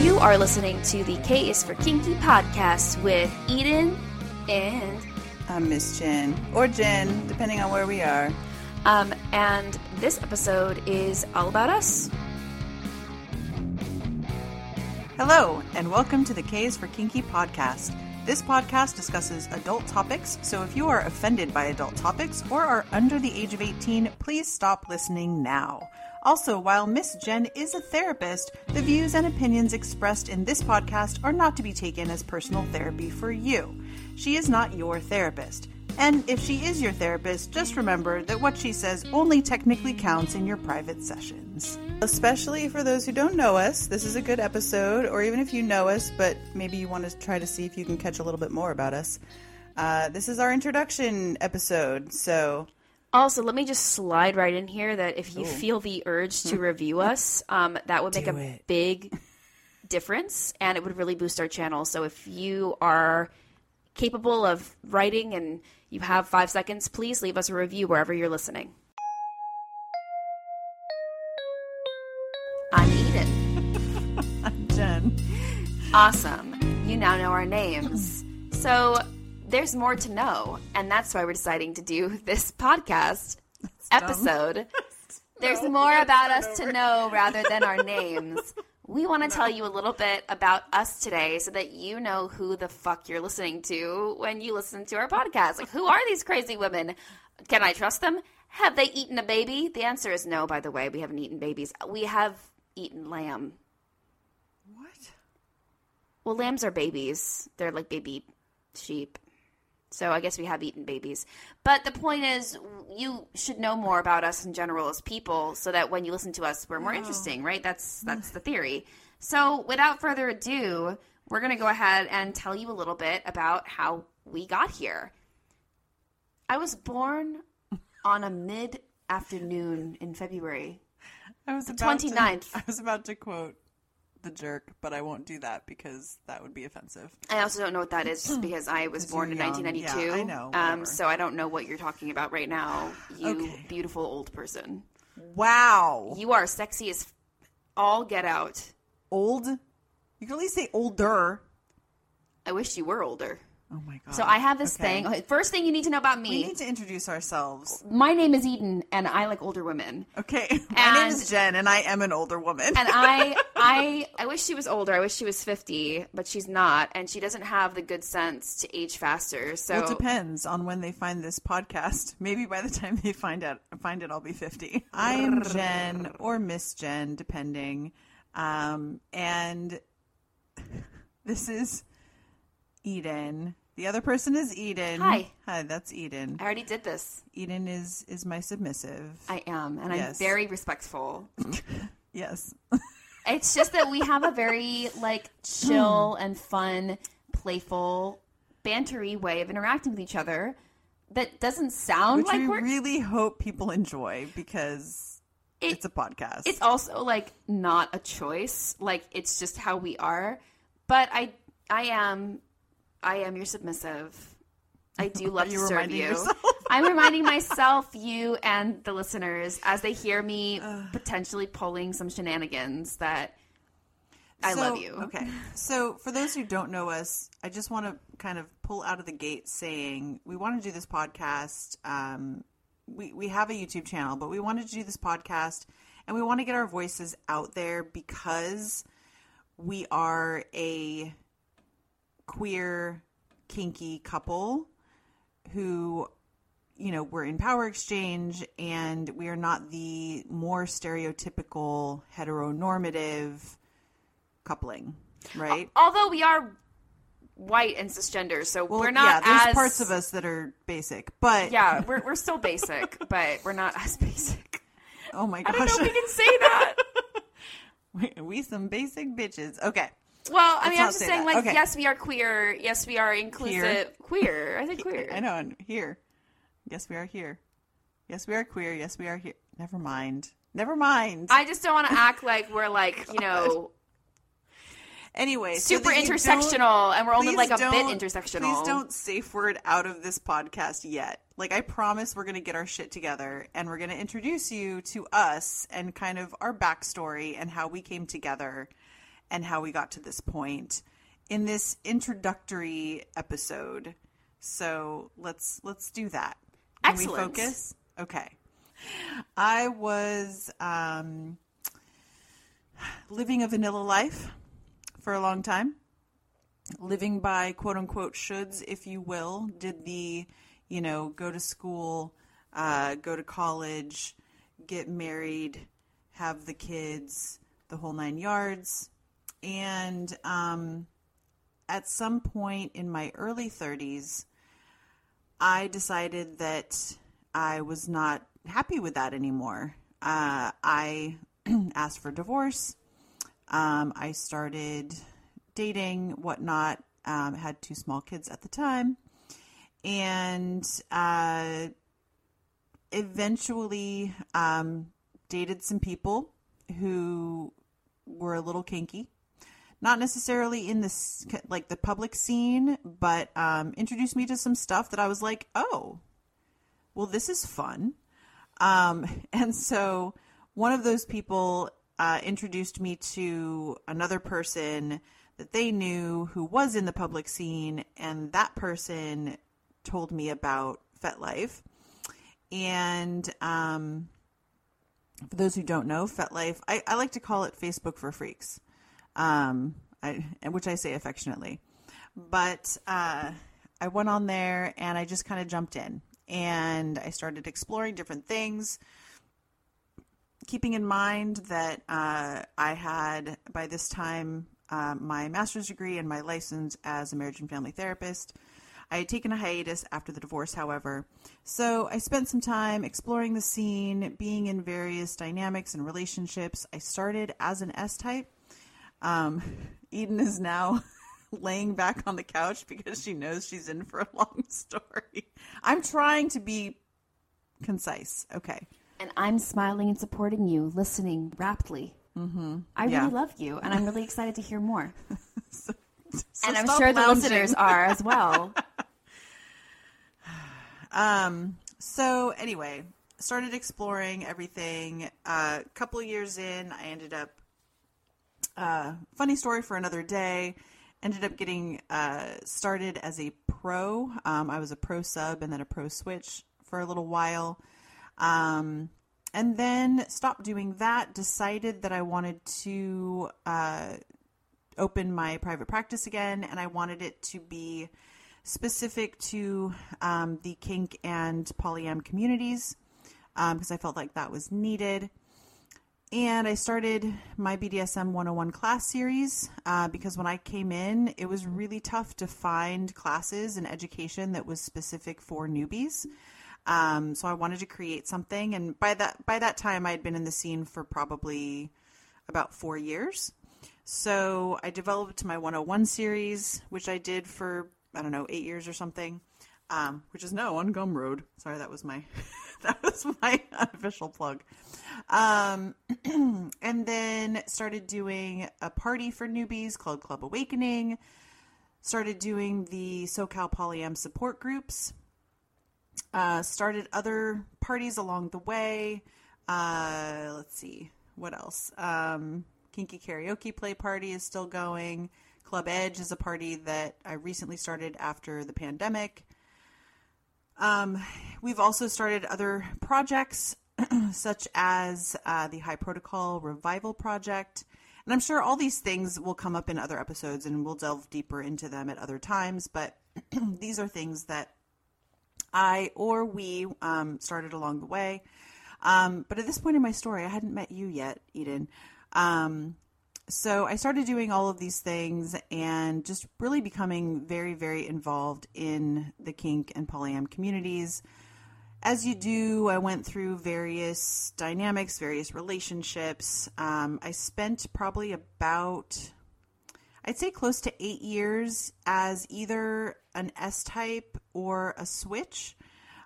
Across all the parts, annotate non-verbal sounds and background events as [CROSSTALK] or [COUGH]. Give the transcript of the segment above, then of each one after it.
You are listening to the K is for Kinky podcast with Eden and I'm Miss Jenn, or Jenn, depending on where we are. um and this episode is all about us. Hello, and welcome to the K is for Kinky podcast. This podcast discusses adult topics, so if you are offended by adult topics or are under the age of 18, please stop listening now. Also, while Miss Jenn is a therapist, the views and opinions expressed in this podcast are not to be taken as personal therapy for you. She is not your therapist. And if she is your therapist, just remember that what she says only technically counts in your private sessions. Especially for those who don't know us, this is a good episode, or even if you know us, but maybe you want to try to see if you can catch a little bit more about us. Uh, this is our introduction episode, so Also, let me just slide right in here that if you feel the urge to [LAUGHS] review us, um, that would make Do a it. big difference and it would really boost our channel. So if you are capable of writing and you have five seconds, please leave us a review wherever you're listening. [LAUGHS] I'm Eden. I'm Jenn. Awesome. You now know our names. So there's more to know, and that's why we're deciding to do this podcast episode. [LAUGHS] There's more about us to know rather than our [LAUGHS] names. We want to tell you a little bit about us today so that you know who the fuck you're listening to when you listen to our podcast. Like, who are these crazy women? Can I trust them? Have they eaten a baby? The answer is no, by the way. We haven't eaten babies. We have eaten lamb. What? Well, lambs are babies. They're like baby sheep. So I guess we have eaten babies. But the point is, you should know more about us in general as people, so that when you listen to us, we're more interesting, right? That's [SIGHS] that's the theory. So without further ado, we're gonna go ahead and tell you a little bit about how we got here. I was born on a mid afternoon in February. I was about to- I was about to quote the jerk, but I won't do that because that would be offensive. I also don't know what that is just because I was born in young. 1992. Yeah, I know, Um, so I don't know what you're talking about right now, you Okay. beautiful old person. Wow. You are sexy as all get out. Old? You can at least say older. I wish you were older. Oh my god. So I have this Okay. thing. First thing you need to know about me. We need to introduce ourselves. My name is Eden, and I like older women. Okay. [LAUGHS] My name And- is Jenn, and I am an older woman. And I, [LAUGHS] I, I wish she was older. I wish she was 50, but she's not, and she doesn't have the good sense to age faster. So well, it depends on when they find this podcast. Maybe by the time they find out, find it, I'll be fifty. I am Jenn or Miss Jenn, depending. Um, and [LAUGHS] this is Eden. The other person is Eden. Hi. Hi, that's Eden. I already did this. Eden is is my submissive. I am, and I'm very respectful. [LAUGHS] yes. It's just that we have a very like chill [GASPS] and fun, playful, bantery way of interacting with each other that doesn't sound Which like we we're. really hope people enjoy because It- it's a podcast. it's also like not a choice. Like it's just how we are. But I, I am, I am your submissive. I do love [LAUGHS] to you serve you. yourself? I'm reminding [LAUGHS] myself, you, and the listeners as they hear me potentially pulling some shenanigans that I So, love you. Okay. [LAUGHS] So, for those who don't know us, I just want to kind of pull out of the gate saying we want to do this podcast. Um, we, we have a YouTube channel, but we wanted to do this podcast and we want to get our voices out there because we are a queer, kinky couple who you know, we're in power exchange and we are not the more stereotypical heteronormative coupling, right? Although we are white and cisgender, so Well, we're not yeah, there's as parts of us that are basic, but Yeah, we're we're still basic, [LAUGHS] but we're not as basic. oh my gosh! I don't know if we can say that. [LAUGHS] we, we some basic bitches. Okay, Well, I mean, I'm just say saying, that. like, Okay. yes, we are queer. Yes, we are inclusive. Queer. I said [LAUGHS] queer. I know, and here, yes, we are here. Yes, we are queer. Yes, we are here. Never mind. Never mind. I just don't want to [LAUGHS] act like we're like you know anyway, super that intersectional, and we're only like a bit intersectional. Please don't safe word out of this podcast yet. Like I promise we're going to get our shit together and we're going to introduce you to us and kind of our backstory and how we came together. And how we got to this point in this introductory episode. So let's let's do that. Can Excellent. we focus? Okay. I was um, living a vanilla life for a long time, living by quote unquote shoulds, if you will. Did the, you know, go to school, uh, go to college, get married, have the kids, the whole nine yards. And um, at some point in my early 30s, I decided that I was not happy with that anymore. Uh, I [CLEARS THROAT] asked for divorce. Um, I started dating, whatnot. Um, had two small kids at the time, and uh, eventually um, dated some people who were a little kinky. Not necessarily in this like the public scene, but um, introduced me to some stuff that I was like, oh, well, this is fun. Um, [LAUGHS] and so one of those people uh, introduced me to another person that they knew who was in the public scene, and that person told me about FetLife. And um, for those who don't know, FetLife, I, I like to call it Facebook for freaks, um, I, which I say affectionately. But uh, I went on there and I just kind of jumped in and I started exploring different things. Keeping in mind that uh, I had, by this time, uh, my master's degree and my license as a marriage and family therapist. I had taken a hiatus after the divorce, however. So I spent some time exploring the scene, being in various dynamics and relationships. I started as an S type. Um, Eden is now [LAUGHS] laying back on the couch because she knows she's in for a long [LAUGHS] story. I'm trying to be concise. Okay. And I'm smiling and supporting you, listening raptly. Mm-hmm. I Yeah. really love you, and I'm really excited to hear more. [LAUGHS] So and I'm sure the listeners are as well. Um. So anyway, started exploring everything. A uh, couple years in, I ended up. Uh, funny story for another day. Ended up getting uh, started as a pro. Um, I was a pro sub and then a pro switch for a little while. Um, and then stopped doing that. Decided that I wanted to uh, open my private practice again, and I wanted it to be specific to um, the kink and polyam communities because I felt like that was needed. And I started my BDSM 101 class series uh, because when I came in, it was really tough to find classes and education that was specific for newbies. Um, so I wanted to create something, and by that by that time, I had been in the scene for probably about four years. So I developed my 101 series, which I did for I don't know eight years or something, um, which is now on Gumroad. Sorry, that was my [LAUGHS] [LAUGHS] that was my [LAUGHS] unofficial plug. Um, [CLEARS THROAT] and then started doing a party for newbies called Club Awakening. Started doing the SoCal Polyam support groups. Uh, started other parties along the way. Uh, let's see what else. Um, Kinky Karaoke Play Party is still going. Club Edge is a party that I recently started after the pandemic. Um, we've also started other projects, [CLEARS THROAT] such as uh, the High Protocol Revival Project. And I'm sure all these things will come up in other episodes and we'll delve deeper into them at other times. But [CLEARS THROAT] these are things that I or we um, started along the way. Um, but at this point in my story, I hadn't met you yet, Eden. Um, so I started doing all of these things and just really becoming very, very involved in the kink and polyam communities. As you do, I went through various dynamics, various relationships. Um, I spent probably about, I'd say close to eight years as either an S type or a switch,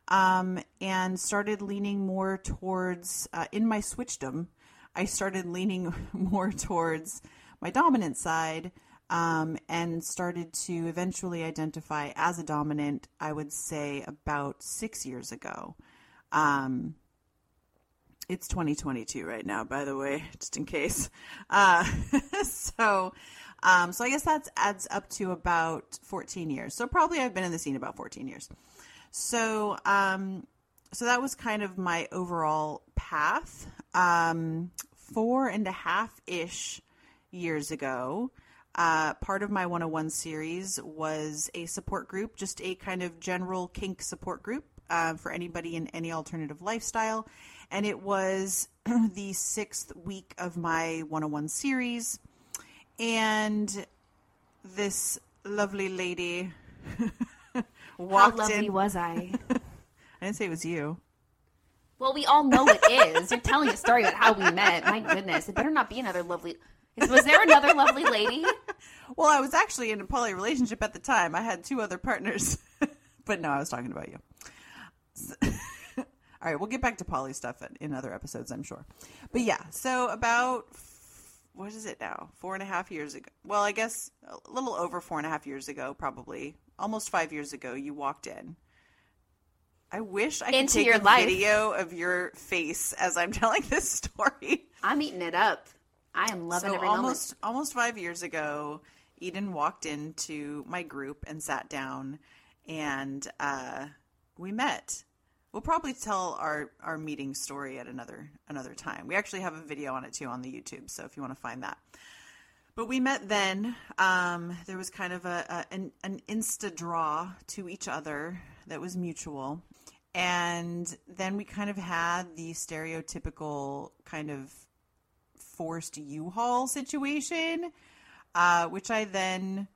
um, and started leaning more towards, uh, in my switchdom, I started leaning [LAUGHS] more towards my dominant side um, and started to eventually identify as a dominant, I would say about six years ago. Um, It's 2022 right now, by the way, [LAUGHS] just in case. Uh, [LAUGHS] so, um, so I guess that adds up to about 14 years. So probably I've been in the scene about 14 years. So, um, so that was kind of my overall path. Um, four and a half ish years ago, uh, part of my 101 series was a support group, just a kind of general kink support group uh, for anybody in any alternative lifestyle. And it was [CLEARS THROAT] the sixth week of my 101 series. And this lovely lady [LAUGHS] walked How lovely in. was I? [LAUGHS] I didn't say it was you. Well, we all know it is. You're telling a story about how we met. My goodness, it better not be another lovely. Was there another lovely lady? Well, I was actually in a poly relationship at the time. I had two other partners, [LAUGHS] but no, I was talking about you. So- [LAUGHS] all right, we'll get back to poly stuff in- in other episodes, I'm sure. But yeah, so about what is it now? Four and a half years ago. Well, I guess a little over four and a half years ago, probably almost five years ago. You walked in. I wish I could Into take your a life. video of your face as I'm [LAUGHS] telling this story. I'm eating it up. I am loving so every almost almost five years ago, Eden walked into my group and sat down, and uh, we met. We'll probably tell our our meeting story at another another time. We actually have a video on it too on the YouTube, so if you want to find that. But we met then. Um, there was kind of a, a an, an insta draw to each other that was mutual, and then we kind of had the stereotypical kind of forced U-Haul situation, uh, which I then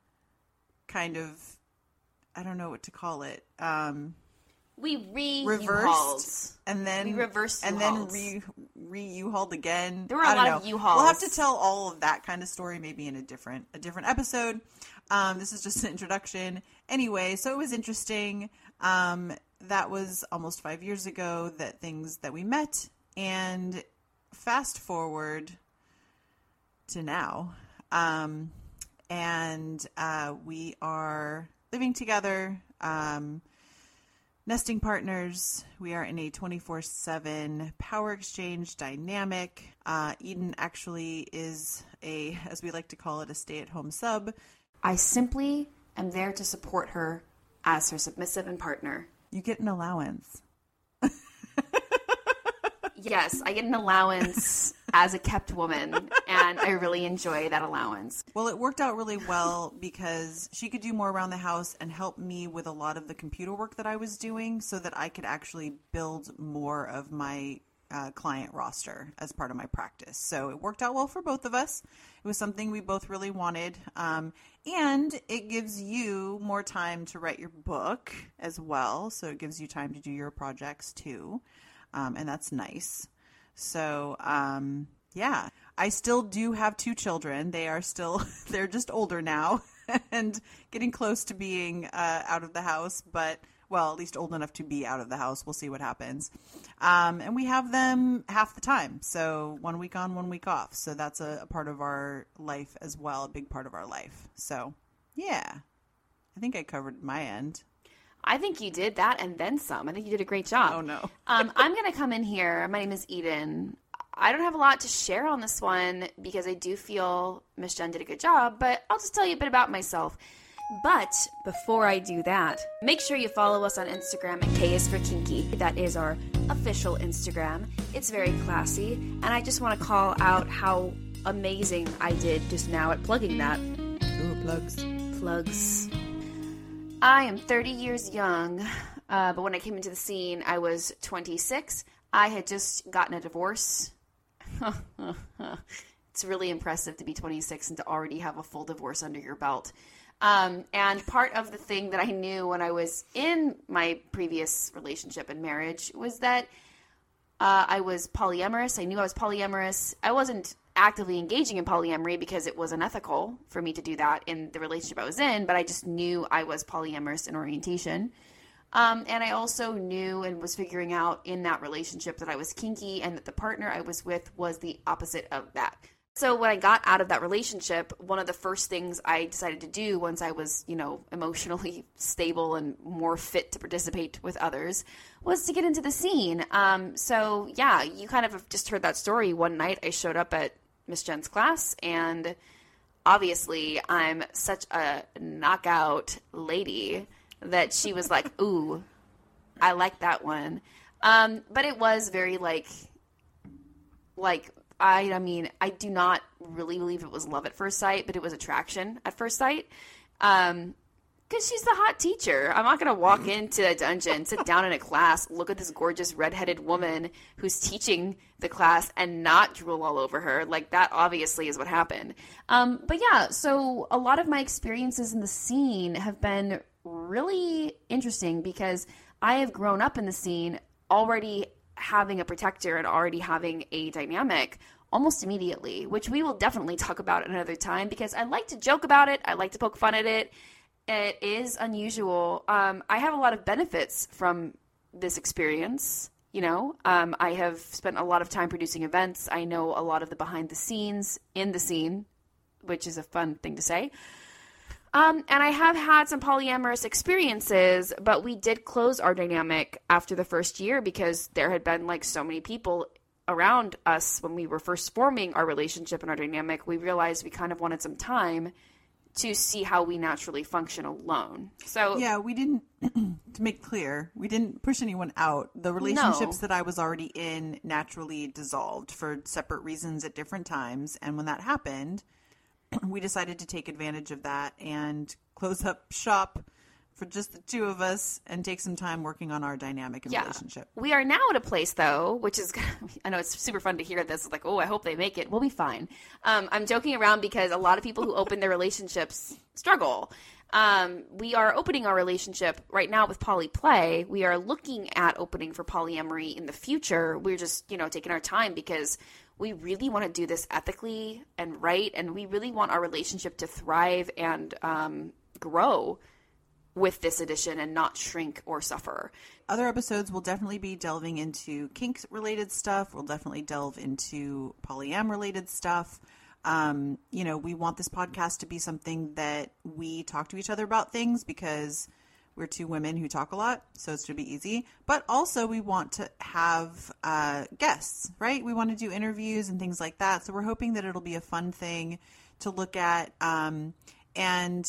kind of I don't know what to call it. Um, We re reversed and then We reversed and then re re U-hauled again. There were a I don't lot of. U-Hauls. We'll have to tell all of that kind of story maybe in a different a different episode. Um, this is just an introduction. Anyway, so it was interesting. Um, that was almost five years ago that things that we met, and fast forward to now, um, and uh, we are living together. Um, nesting partners. We are in a 24 7 power exchange dynamic. Uh, Eden actually is a, as we like to call it, a stay at home sub. I simply am there to support her as her submissive and partner. You get an allowance. Yes, I get an allowance as a kept woman, and I really enjoy that allowance. Well, it worked out really well because she could do more around the house and help me with a lot of the computer work that I was doing so that I could actually build more of my uh, client roster as part of my practice. So it worked out well for both of us. It was something we both really wanted. Um, and it gives you more time to write your book as well. So it gives you time to do your projects too. Um, and that's nice. So, um, yeah, I still do have two children. They are still, [LAUGHS] they're just older now [LAUGHS] and getting close to being uh, out of the house, but well, at least old enough to be out of the house. We'll see what happens. Um, and we have them half the time. So one week on, one week off. So that's a, a part of our life as well, a big part of our life. So, yeah, I think I covered my end. I think you did that and then some. I think you did a great job. Oh, no. [LAUGHS] um, I'm going to come in here. My name is Eden. I don't have a lot to share on this one because I do feel Miss Jenn did a good job, but I'll just tell you a bit about myself. But before I do that, make sure you follow us on Instagram at K is for Kinky. That is our official Instagram. It's very classy, and I just want to call out how amazing I did just now at plugging that Ooh, plugs. plugs. I am 30 years young, uh, but when I came into the scene, I was 26. I had just gotten a divorce. [LAUGHS] it's really impressive to be 26 and to already have a full divorce under your belt. Um, and part of the thing that I knew when I was in my previous relationship and marriage was that uh, I was polyamorous. I knew I was polyamorous. I wasn't actively engaging in polyamory because it was unethical for me to do that in the relationship I was in, but I just knew I was polyamorous in orientation. Um, and I also knew and was figuring out in that relationship that I was kinky and that the partner I was with was the opposite of that. So when I got out of that relationship, one of the first things I decided to do once I was, you know, emotionally [LAUGHS] stable and more fit to participate with others was to get into the scene. Um, so yeah, you kind of have just heard that story. One night I showed up at Miss Jenn's class and obviously I'm such a knockout lady that she was like, [LAUGHS] ooh, I like that one. Um, but it was very like, like I, I mean, I do not really believe it was love at first sight, but it was attraction at first sight. Um, because she's the hot teacher. I'm not going to walk into a dungeon, sit down in a class, look at this gorgeous redheaded woman who's teaching the class and not drool all over her. Like, that obviously is what happened. Um, but yeah, so a lot of my experiences in the scene have been really interesting because I have grown up in the scene already having a protector and already having a dynamic almost immediately, which we will definitely talk about another time because I like to joke about it. I like to poke fun at it. It is unusual. Um, I have a lot of benefits from this experience. You know, um, I have spent a lot of time producing events. I know a lot of the behind the scenes in the scene, which is a fun thing to say. Um, and I have had some polyamorous experiences, but we did close our dynamic after the first year because there had been like so many people around us when we were first forming our relationship and our dynamic. We realized we kind of wanted some time to see how we naturally function alone. So Yeah, we didn't [CLEARS THROAT] to make clear, we didn't push anyone out. The relationships No. that I was already in naturally dissolved for separate reasons at different times, and when that happened, [CLEARS THROAT] we decided to take advantage of that and close up shop for just the two of us and take some time working on our dynamic and yeah. relationship. We are now at a place though, which is [LAUGHS] I know it's super fun to hear this. It's like, oh, I hope they make it. We'll be fine. Um, I'm joking around because a lot of people who open their relationships struggle. Um, we are opening our relationship right now with poly play. We are looking at opening for polyamory in the future. We're just, you know, taking our time because we really want to do this ethically and right, and we really want our relationship to thrive and um, grow with this edition and not shrink or suffer. Other episodes will definitely be delving into kink related stuff. We'll definitely delve into polyam related stuff. Um, you know, we want this podcast to be something that we talk to each other about things because we're two women who talk a lot, so it's to be easy. But also, we want to have uh, guests, right? We want to do interviews and things like that. So we're hoping that it'll be a fun thing to look at. Um, and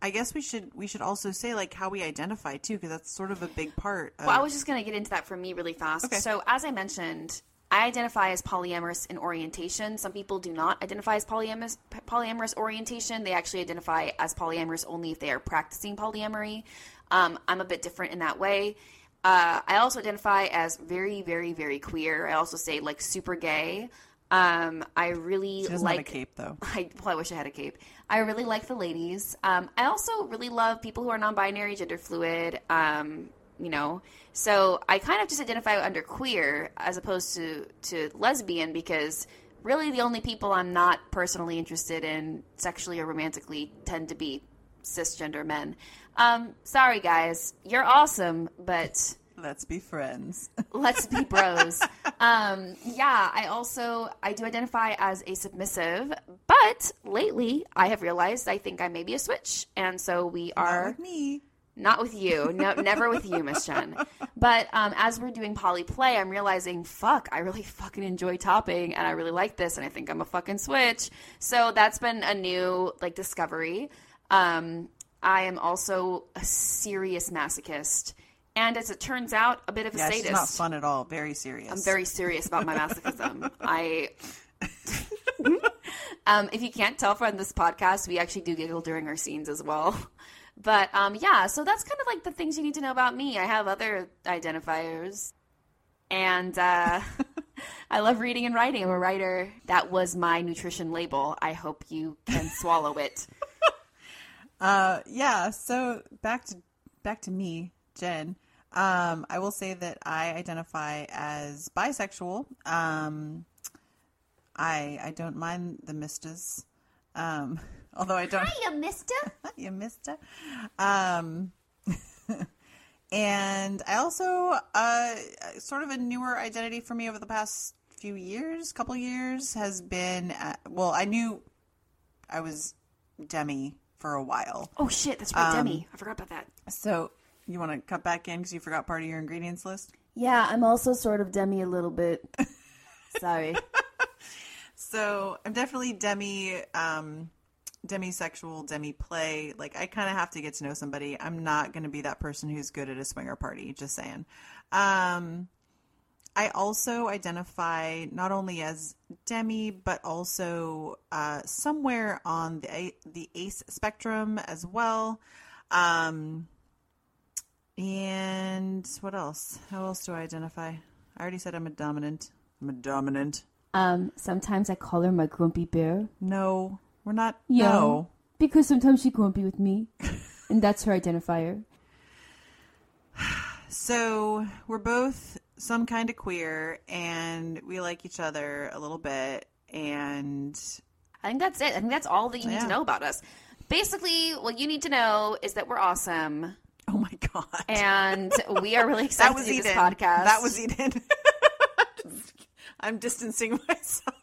I guess we should we should also say like how we identify too, because that's sort of a big part. Of, Well, I was just going to get into that for me really fast. Okay. So, as I mentioned, I identify as polyamorous in orientation. Some people do not identify as polyamorous, polyamorous orientation. They actually identify as polyamorous only if they are practicing polyamory. Um, I'm a bit different in that way. Uh, I also identify as very, very, very queer. I also say like super gay. Um, I really like a cape though. [LAUGHS] I, well, I wish I had a cape. I really like the ladies. Um, I also really love people who are non-binary, gender fluid. Um, you know, so I kind of just identify under queer as opposed to to lesbian because really the only people I'm not personally interested in sexually or romantically tend to be cisgender men. Um, sorry guys, you're awesome, but Let's be friends. [LAUGHS] let's be bros. um, yeah, I also I do identify as a submissive, but lately I have realized I think I may be a switch, and so we Not are with me. Not with you, no, never with you, Miss Jenn. But um, as we're doing poly play, I'm realizing, fuck, I really fucking enjoy topping, and I really like this, and I think I'm a fucking switch. So that's been a new like discovery. Um, I am also a serious masochist, and as it turns out, a bit of a Yeah, sadist. she's not fun at all. Very serious. I'm very serious about my [LAUGHS] masochism. I. [LAUGHS] um, if you can't tell from this podcast, we actually do giggle during our scenes as well. But um, yeah, so that's kind of like the things you need to know about me. I have other identifiers, and uh, [LAUGHS] I love reading and writing. I'm a writer. That was my nutrition label. I hope you can swallow it. [LAUGHS] Uh, yeah. So back to back to me, Jenn. Um, I will say that I identify as bisexual. Um, I I don't mind the mistas. Um, although I don't. Hiya, Mister. [LAUGHS] you missed it. Um, [LAUGHS] and I also uh, sort of a newer identity for me over the past few years, couple years, has been. At, well, I knew I was Demi for a while. Oh shit, that's right, Demi. I forgot about that. So you want to cut back in because you forgot part of your ingredients list. Yeah, I'm also sort of Demi a little bit. [LAUGHS] Sorry. So I'm definitely demi, um, demisexual, demi play. Like I kind of have to get to know somebody. I'm not going to be that person who's good at a swinger party. Just saying. Um, I also identify not only as demi, but also uh, somewhere on the the ace spectrum as well. Um, and what else? How else do I identify? I already said I'm a dominant. I'm a dominant. Um, sometimes I call her my grumpy bear. No, we're not. Yeah. No. Because sometimes she won't be with me. and that's her identifier. [SIGHS] So we're both some kind of queer, and we like each other a little bit. And I think that's it. I think that's all that you need Yeah. to know about us. Basically, what you need to know is that we're awesome oh my god, and we are really [LAUGHS] excited to do this podcast. That was Eden. [LAUGHS] I'm distancing myself.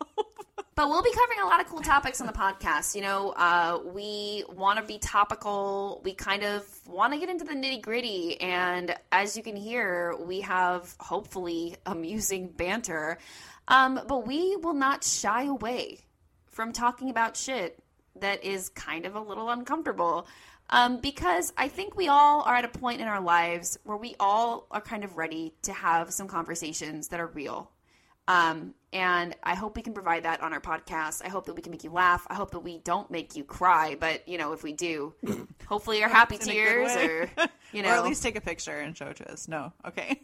But we'll be covering a lot of cool topics on the podcast. You know, uh, we want to be topical. We kind of want to get into the nitty gritty. And as you can hear, we have hopefully [LAUGHS] amusing banter. Um, but we will not shy away from talking about shit that is kind of a little uncomfortable. Um, because I think we all are at a point in our lives where we all are kind of ready to have some conversations that are real. Um, and I hope we can provide that on our podcast. I hope that we can make you laugh. I hope that we don't make you cry, but you know, if we do, [CLEARS THROAT] hopefully your happy In a good tears or you know, [LAUGHS] or at least take a picture and show it to us. No, okay.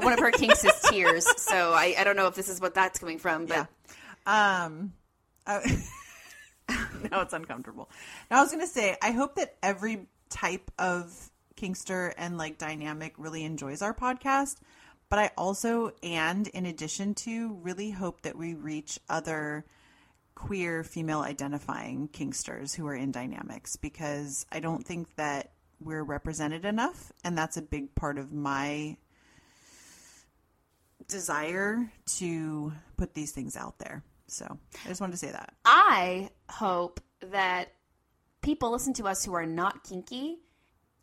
one of her kinks is tears. So I, I don't know if this is what that's coming from, but Yeah. Um, I- [LAUGHS] now it's uncomfortable. Now I was gonna say, I hope that every type of kinkster and like dynamic really enjoys our podcast. But I also, and in addition to, really hope that we reach other queer female identifying kinksters who are in dynamics because I don't think that we're represented enough, and that's a big part of my desire to put these things out there. So I just wanted to say that. I hope that people listen to us who are not kinky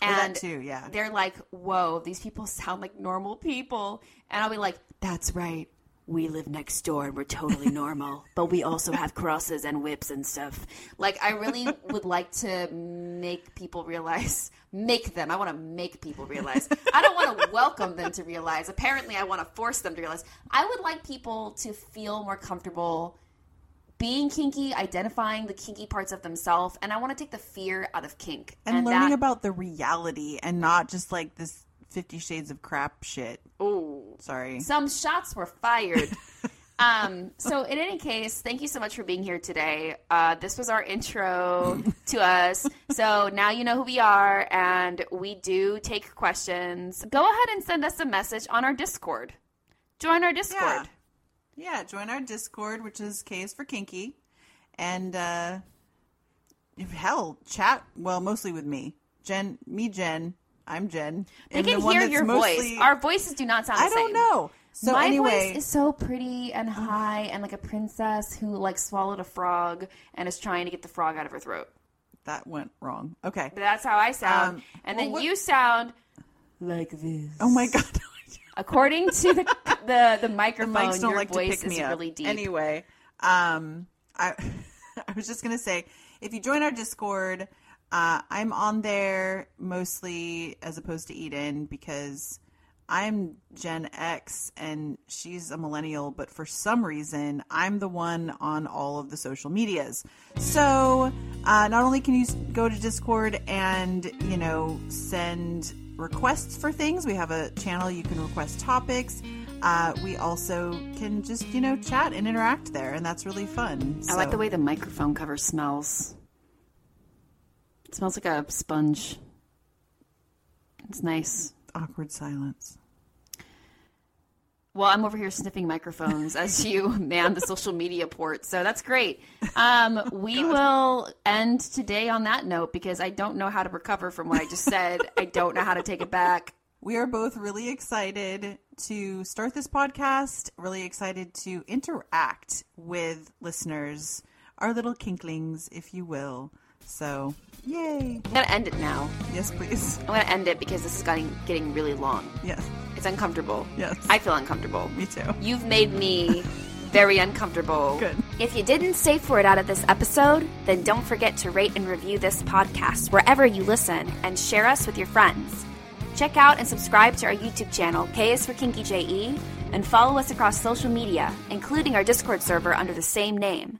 Oh, and too, yeah. they're like, "Whoa, these people sound like normal people," and I'll be like, "That's right." We live next door and we're totally [LAUGHS] normal, but we also have crosses and whips and stuff. Like, I really [LAUGHS] would like to make people realize, make them. I want to make people realize. I don't want to [LAUGHS] welcome them to realize. Apparently, I want to force them to realize. I would like people to feel more comfortable being kinky, identifying the kinky parts of themselves, and I want to take the fear out of kink And, learning that, about the reality and not just like this Fifty Shades of Crap shit. Oh, Sorry. Some shots were fired. [LAUGHS] um, so, in any case, thank you so much for being here today. Uh, this was our intro [LAUGHS] to us. So now you know who we are, and we do take questions. Go ahead and send us a message on our Discord. Join our Discord. Yeah. Yeah, join our Discord, which is K is for Kinky. And uh hell, chat well, mostly with me. Jenn me, Jenn. I'm Jenn. They And can the hear your mostly- voice. Our voices do not sound the I don't same. know. So My anyway, voice is so pretty and high and like a princess who like swallowed a frog and is trying to get the frog out of her throat. that went wrong. Okay. But that's how I sound. Um, and well, then what- you sound like this. Oh my god. [LAUGHS] According to the the, the the microphone, don't your like to voice pick is me up. really deep. Anyway, um, I [LAUGHS] I was just gonna say, if you join our Discord, uh, I'm on there mostly as opposed to Eden because I'm Gen X and she's a millennial, but for some reason, I'm the one on all of the social medias. So, uh, not only can you go to Discord and, you know, send requests for things, we have a channel you can request topics. Uh, we also can just, you know, chat and interact there, and that's really fun. I like the way the microphone cover smells. It smells like a sponge. It's nice. awkward silence. Well, I'm over here sniffing microphones as you [LAUGHS] man the social media port, so that's great. Um, we [LAUGHS] will end today on that note because I don't know how to recover from what I just said. I don't know how to take it back. We are both really excited to start this podcast, really excited to interact with listeners, our little kinklings, if you will. So, yay. I'm gonna end it now. Yes, please. I'm gonna end it because this is getting getting really long. Yes. It's uncomfortable. Yes. I feel uncomfortable. Me too. You've made me very uncomfortable. Good. If you didn't stay for it out of this episode, then don't forget to rate and review this podcast wherever you listen and share us with your friends. Check out and subscribe to our YouTube channel, K is for Kinky JE, and follow us across social media, including our Discord server under the same name.